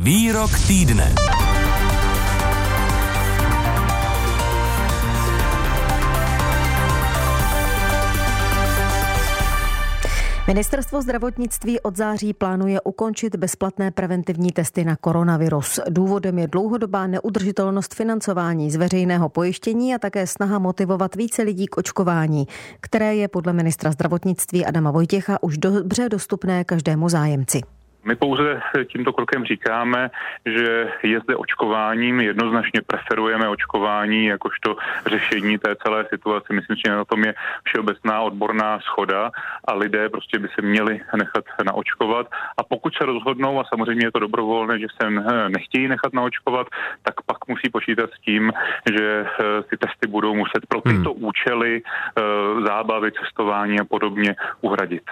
Výrok týdne. Ministerstvo zdravotnictví od září plánuje ukončit bezplatné preventivní testy na koronavirus. Důvodem je dlouhodobá neudržitelnost financování z veřejného pojištění a také snaha motivovat více lidí k očkování, které je podle ministra zdravotnictví Adama Vojtěcha už dobře dostupné každému zájemci. My pouze tímto krokem říkáme, že je zde očkování, my jednoznačně preferujeme očkování jakožto řešení té celé situace. Myslím, že na tom je všeobecná odborná schoda a lidé prostě by se měli nechat naočkovat. A pokud se rozhodnou, a samozřejmě je to dobrovolné, že se nechtějí nechat naočkovat, tak pak musí počítat s tím, že eh, ty testy budou muset pro tyto hmm. účely eh, zábavy, cestování a podobně uhradit.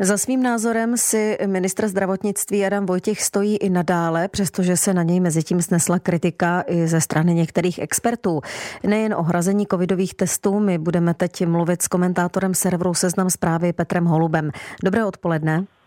Za svým názorem si ministr zdravotnictví Adam Vojtěch stojí i nadále, přestože se na něj mezi tím snesla kritika i ze strany některých expertů. Nejen o hrazení covidových testů, my budeme teď mluvit s komentátorem serveru Seznam zprávy Petrem Holubem. Dobré odpoledne.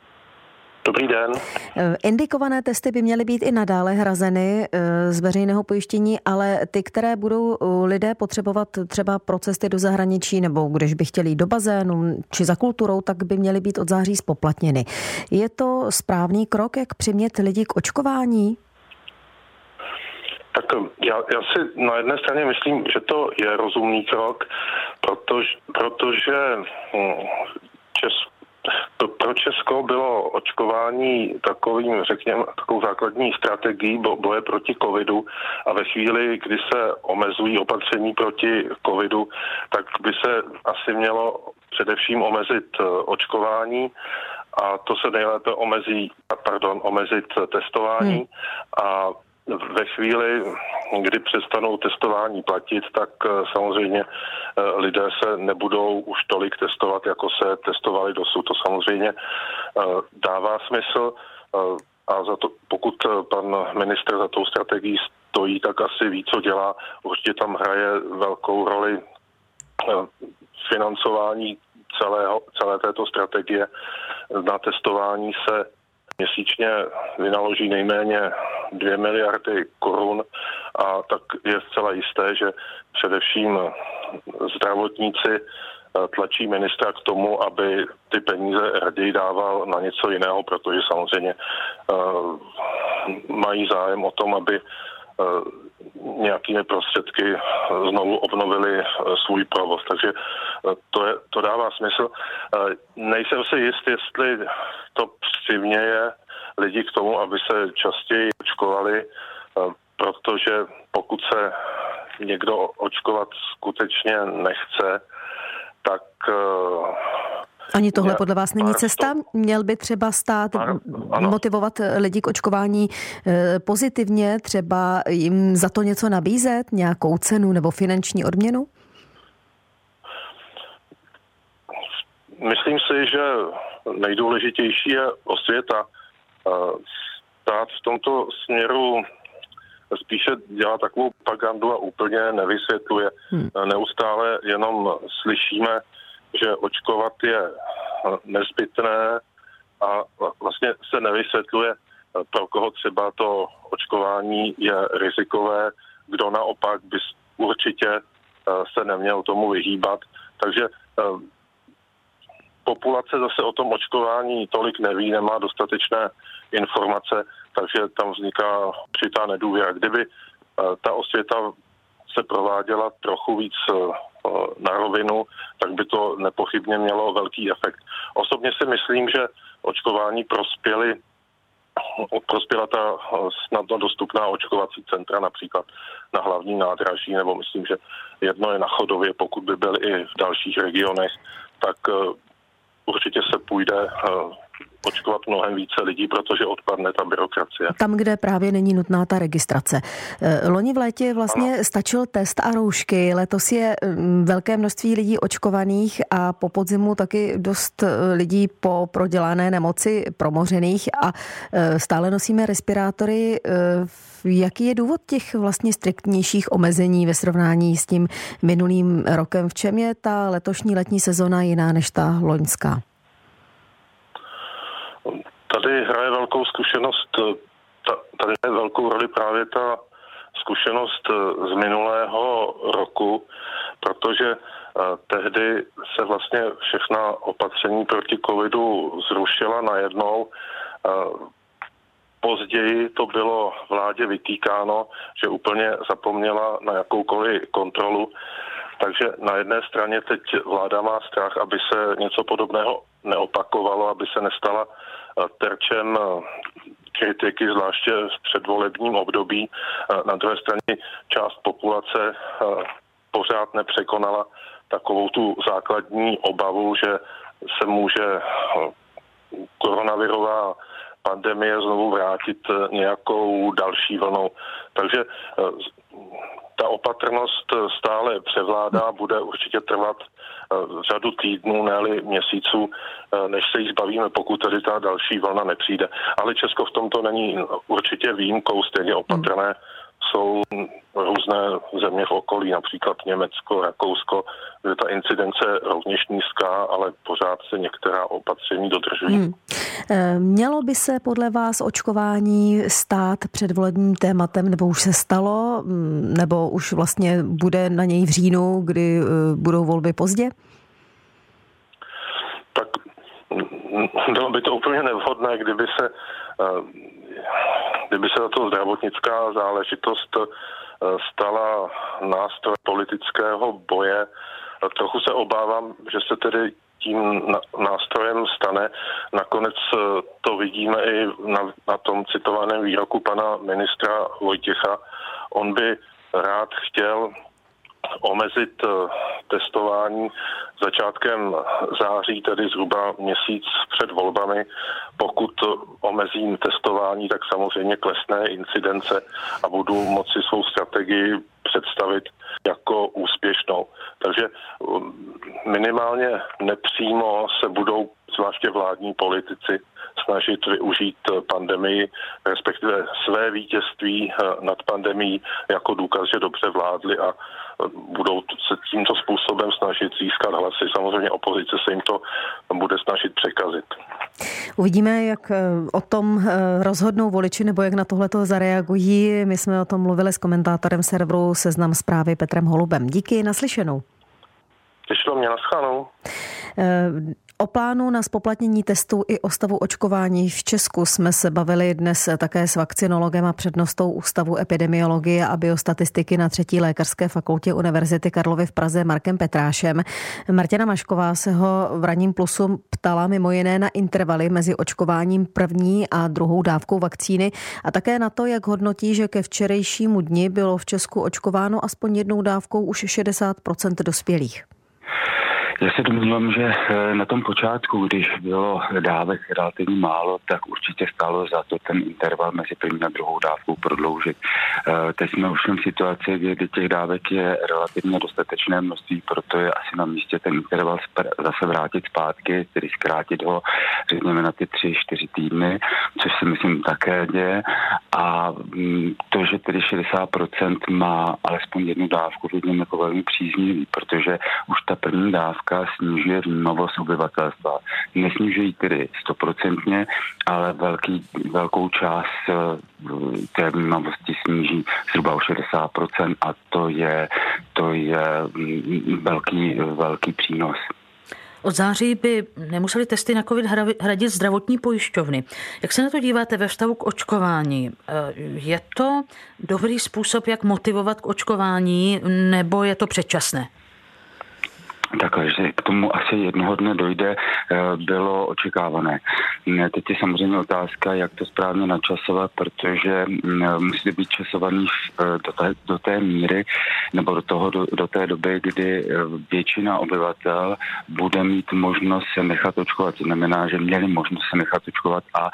Dobrý den. Eh, indikované testy by měly být i nadále hrazeny eh, z veřejného pojištění, ale ty, které budou eh, lidé potřebovat třeba pro cesty do zahraničí nebo když by chtěli jít do bazénu či za kulturou, tak by měly být od září spoplatněny. Je to správný krok, jak přimět lidi k očkování? Tak já, já si na jedné straně myslím, že to je rozumný krok, protože, protože hm, pro Česko bylo očkování takovým, řekněme, takovou základní strategií boje proti covidu a ve chvíli, kdy se omezují opatření proti covidu, tak by se asi mělo především omezit eh, očkování a to se nejlépe omezí, pardon, omezit testování hmm. a ve chvíli, kdy přestanou testování platit, tak eh, samozřejmě eh, lidé se nebudou už tolik testovat, jako se testovali dosud. To samozřejmě eh, dává smysl a za to, pokud pan ministr za tou strategií stojí, tak asi ví, co dělá. Určitě tam hraje velkou roli financování celého, celé této strategie. Na testování se měsíčně vynaloží nejméně 2 miliardy korun a tak je zcela jisté, že především zdravotníci eh, tlačí ministra k tomu, aby ty peníze raději dával na něco jiného, protože samozřejmě uh, mají zájem o tom, aby nějakými prostředky znovu obnovili svůj provoz. Takže to, je, to dává smysl. Nejsem si jist, jestli to přiměje lidi k tomu, aby se častěji očkovali, protože pokud se někdo očkovat skutečně nechce, tak ani tohle podle vás není cesta? Měl by třeba stát motivovat lidi k očkování eh, pozitivně, třeba jim za to něco nabízet, nějakou cenu nebo finanční odměnu? Myslím si, že nejdůležitější je osvěta. Stát v tomto směru spíše dělá takovou propagandu a úplně nevysvětluje. Hmm. Neustále jenom slyšíme, že očkovat je nezbytné a vlastně se nevysvětluje, pro koho třeba to očkování je rizikové, kdo naopak by určitě eh, se neměl tomu vyhýbat. Takže eh, populace zase o tom očkování tolik neví, nemá dostatečné informace, takže tam vzniká určitá nedůvěra. Kdyby eh, ta osvěta se prováděla trochu víc na rovinu, tak by to nepochybně mělo velký efekt. Osobně si myslím, že očkování prospěly prospěla ta snadno dostupná očkovací centra například na hlavní nádraží, nebo myslím, že jedno je na Chodově, pokud by byl i v dalších regionech, tak eh, určitě se půjde eh, očkovat mnohem více lidí, protože odpadne ta byrokracie. Tam, kde právě není nutná ta registrace. Eh, loni v létě vlastně ano. stačil test a roušky. Letos je mm, velké množství lidí očkovaných a po podzimu taky dost eh, lidí po prodělané nemoci promořených a eh, stále nosíme respirátory. Jaký je důvod těch vlastně striktnějších omezení ve srovnání s tím minulým rokem? V čem je ta letošní letní sezona jiná než ta loňská? Tady hraje velkou zkušenost eh, ta velkou roli právě ta zkušenost z minulého roku, protože tehdy se vlastně všechna opatření proti covidu zrušila najednou. Později to bylo vládě vytýkáno, že úplně zapomněla na jakoukoliv kontrolu. Takže na jedné straně teď vláda má strach, aby se něco podobného neopakovalo, aby se nestala eh, terčem eh, kritiky, zvláště v předvolebním období. Eh, na druhé straně část populace pořád nepřekonala takovou tu základní obavu, že se může koronavirová pandemie znovu vrátit nějakou další vlnou. Takže ta opatrnost stále převládá, bude určitě trvat eh, řadu týdnů, ne měsíců, eh, než se jí zbavíme, pokud tady ta další vlna nepřijde. Ale Česko v tomto není určitě výjimkou, stejně opatrné. Hmm jsou různé země v okolí, například Německo, Rakousko, kde ta incidence rovněž nízká, ale pořád se některá opatření dodržují. Hmm. Eh, mělo by se podle vás očkování stát předvolebním tématem, nebo už se stalo, mm, nebo už vlastně bude na něj v říjnu, kdy eh, budou volby pozdě? Tak mm, bylo by to úplně nevhodné, kdyby se eh, kdyby se tato zdravotnická záležitost eh, stala nástroj politického boje, trochu se obávám, že se tedy tím nástrojem stane. Nakonec eh, to vidíme i na, na tom citovaném výroku pana ministra Vojtěcha. On by rád chtěl omezit eh, testování začátkem září, tedy zhruba měsíc před volbami. Pokud omezím testování, tak samozřejmě klesne incidence a budu moci svou strategii představit jako úspěšnou. Takže um, minimálně nepřímo se budou zvláště vládní politici snažit využít pandemii, respektive své vítězství eh, nad pandemí jako důkaz, že dobře vládli a eh, budou se tímto způsobem snažit získat hlasy. Samozřejmě opozice se jim to bude snažit překazit. Uvidíme, jak eh, o tom rozhodnou voliči nebo jak na tohle zareagují. My jsme o tom mluvili s komentátorem serveru Seznam zprávy Petrem Holubem. Díky, naslyšenou. Těšilo mě, naschánou. O plánu na spoplatnění testů i o stavu očkování v Česku jsme se bavili dnes také s vakcinologem a přednostou Ústavu epidemiologie a biostatistiky na třetí lékařské fakultě Univerzity Karlovy v Praze Markem Petrášem. Martina Mašková se ho v raním plusu ptala mimo jiné na intervaly mezi očkováním první a druhou dávkou vakcíny a také na to, jak hodnotí, že ke včerejšímu dni bylo v Česku očkováno aspoň jednou dávkou už 60% dospělých. Já se domnívám, že eh, na tom počátku, když bylo dávek relativně málo, tak určitě stálo za to ten interval mezi první a druhou dávkou prodloužit. Eh, teď jsme už v situaci, kdy těch dávek je relativně dostatečné množství, proto je asi na místě ten interval zase vrátit zpátky, tedy zkrátit ho, řekněme, na ty tři, čtyři týdny, což si myslím také děje. A mm, to, že tedy 60% má alespoň jednu dávku, vidím jako velmi příznivý, protože už první dávka snižuje vnímavost obyvatelstva. Nesnižuje ji tedy stoprocentně, ale velký, velkou část eh, té vnímavosti sníží zhruba o 60% a to je, to je mm, velký, velký přínos. Od září by nemuseli testy na COVID hradit zdravotní pojišťovny. Jak se na to díváte ve vztahu k očkování? Eh, je to dobrý způsob, jak motivovat k očkování, nebo je to předčasné? Takhle, že k tomu asi jednoho dne dojde, eh, bylo očekávané. Teď je samozřejmě otázka, jak to správně načasovat, protože mm, musí být časovaný eh, do té, do té míry nebo do, toho, do, do té doby, kdy eh, většina obyvatel bude mít možnost se nechat očkovat. To znamená, že měli možnost se nechat očkovat a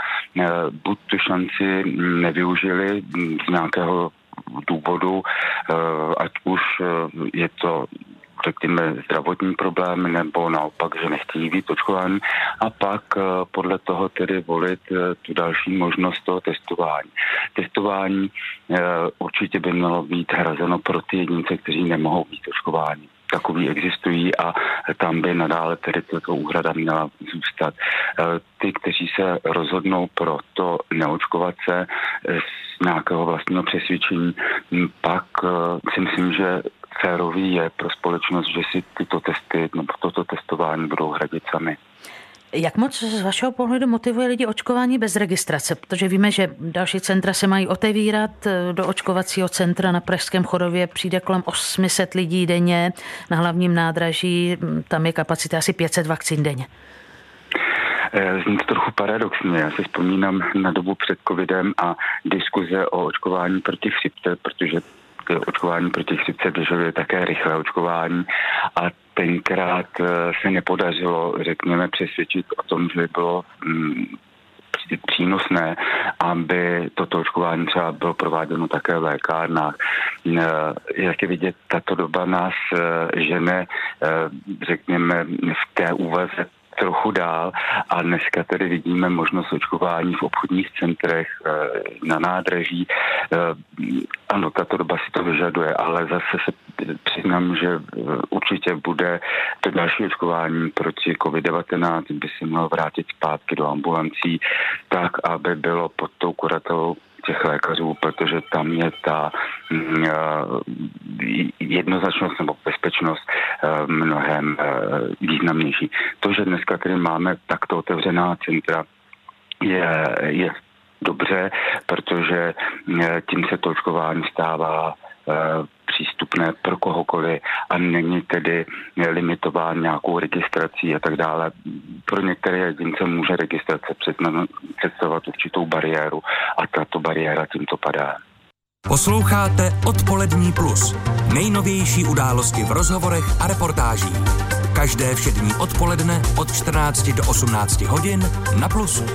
buď tu šanci nevyužili mm, z nějakého důvodu, ať už je to řekněme, zdravotní problémy nebo naopak, že nechtějí být očkování a pak eh, podle toho tedy volit eh, tu další možnost toho testování. Testování eh, určitě by mělo být hrazeno pro ty jedince, kteří nemohou být očkováni. takový existují a tam by nadále tedy tato úhrada měla zůstat. Ty, kteří se rozhodnou pro to neočkovat se z nějakého vlastního přesvědčení, pak si myslím, že férový je pro společnost, že si tyto testy nebo toto testování budou hradit sami. Jak moc z vašeho pohledu motivuje lidi očkování bez registrace? Protože víme, že další centra se mají otevírat. Do očkovacího centra na Pražském chodově přijde kolem 800 lidí denně. Na hlavním nádraží tam je kapacita asi 500 vakcín denně. Eh, zní to trochu paradoxně. Já si vzpomínám na dobu před covidem a diskuze o očkování proti chřipce, protože očkování proti chřipce vyžaduje také rychlé očkování a tenkrát eh, se nepodařilo, řekněme, přesvědčit o tom, že by bylo mm, přínosné, aby toto očkování třeba bylo prováděno také v lékárnách. Eh, jak je vidět, tato doba nás eh, žene, řekněme, v té úvaze trochu dál a dneska tedy vidíme možnost očkování v obchodních centrech, eh, na nádraží. Eh, ano, tato doba si to vyžaduje, ale zase se přiznám, že eh, určitě bude to další očkování proti COVID-19 by se mělo vrátit zpátky do ambulancí tak, aby bylo pod tou kuratelou těch lékařů, protože tam je ta mm, eh, jednoznačnost nebo bezpečnost eh, mnohem eh, významnější. To, že dneska tady máme takto otevřená centra, je, je dobře, protože tím se to očkování stává přístupné pro kohokoliv a není tedy limitován nějakou registrací a tak dále. Pro některé jedince může registrace představovat určitou bariéru a tato bariéra tímto padá. Posloucháte Odpolední plus. Nejnovější události v rozhovorech a reportážích. Každé všední odpoledne od 14 do 18 hodin na Plusu.